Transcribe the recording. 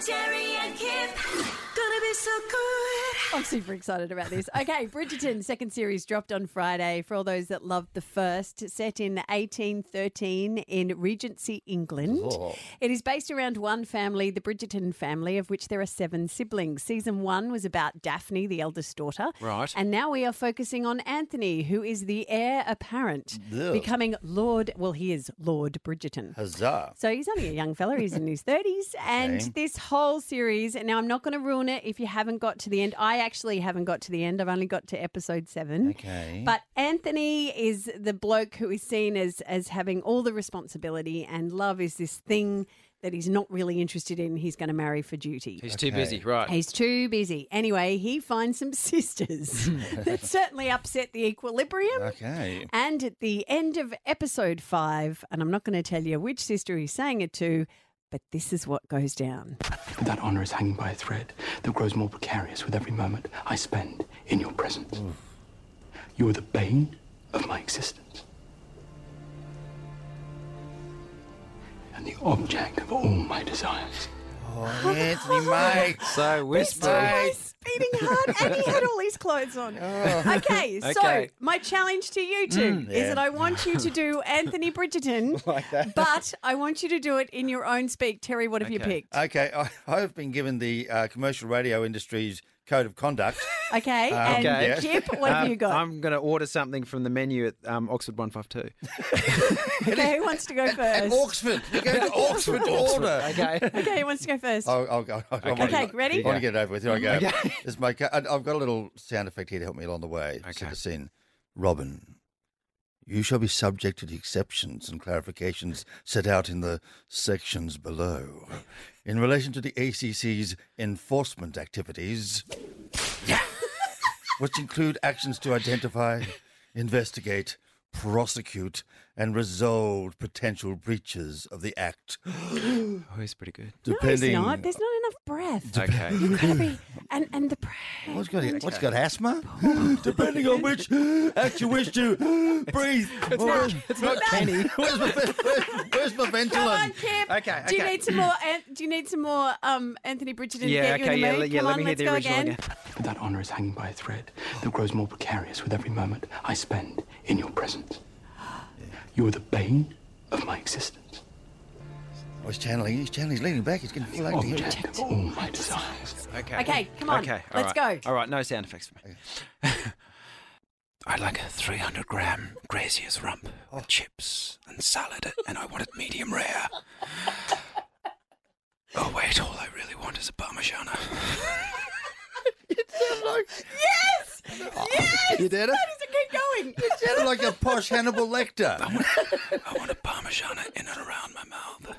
Terry and Kip. Gonna be so good. I'm super excited about this. Okay, Bridgerton second series dropped on Friday for all those that loved the first, set in 1813 in Regency, England. Oh. It is based around one family, the Bridgerton family, of which there are seven siblings. Season one was about Daphne, the eldest daughter. Right. And now we are focusing on Anthony, who is the heir apparent, Ugh. becoming Lord, well, he is Lord Bridgerton. Huzzah. So he's only a young fella. He's in his 30s. And Okay. this whole series, and now I'm not going to ruin it if you haven't got to the end. I actually haven't got to the end. I've only got to episode seven. Okay. But Anthony is the bloke who is seen as, as having all the responsibility, and love is this thing that he's not really interested in. He's going to marry for duty. He's too busy, right? He's too busy. Anyway, he finds some sisters that certainly upset the equilibrium. Okay. And at the end of episode five, and I'm not going to tell you which sister he's saying it to, but this is what goes down. That honour is hanging by a thread that grows more precarious with every moment I spend in your presence. You are the bane of my existence. And the object of all my desires. Oh, Anthony, mate. So whispery. He's beating hard, and he had all his clothes on. Okay, so Okay. my challenge to you two is yeah. that I want you to do Anthony Bridgerton, but I want you to do it in your own speak. Terry, what have you Okay. picked? Okay, I, I've been given the uh, commercial radio industry's code of conduct. Okay, and okay. Yeah. Kip, what have Uh, you got? I'm going to order something from the menu at um, Oxford 152. okay, who wants to go At first? Oxford. You're going to Oxford to order. Okay. Okay, who wants to go first? I'll, I'll, go. I Okay. want to- Okay, ready? I want to get it over with. Here I go. Okay. This my, I've got a little sound effect here to help me along the way. Okay. Set us in. Robin, you shall be subject to the exceptions and clarifications set out in the sections below. In relation to the ACC's enforcement activities, which include actions to identify, investigate, prosecute, and resolve potential breaches of the Act, Oh, he's pretty good. no, depending. it's not. There's not enough breath. Okay. You've got to be, and and the What's got, what's got asthma? Depending on which act you wish to breathe. It's not- it's not Kenny. Where's my, where's, where's my Come on, Ventolin? Kip. Okay, Do you need some more? An- do you need some more? Um, Anthony Bridgerton. to Yeah, get you in okay, the yeah, yeah, Come let on, me hear let's the go original again. again. That honour is hanging by a thread that grows more precarious with every moment I spend in your presence. You are the bane of my existence. Oh, he's channeling. He's channeling. He's leaning back. He's getting full oh, acting. Object of all my desires. Okay. Okay, come on, Okay, all let's right. go. All right, no sound effects for me. I'd like a 300 gram grazier's rump oh. with chips and salad, and I want it medium rare. Oh, wait, all I really want is a Parmigiana. Yes, oh. yes. You did it? That is a keep going. Sounded like a posh Hannibal Lecter. I want a parmesan in and around my mouth.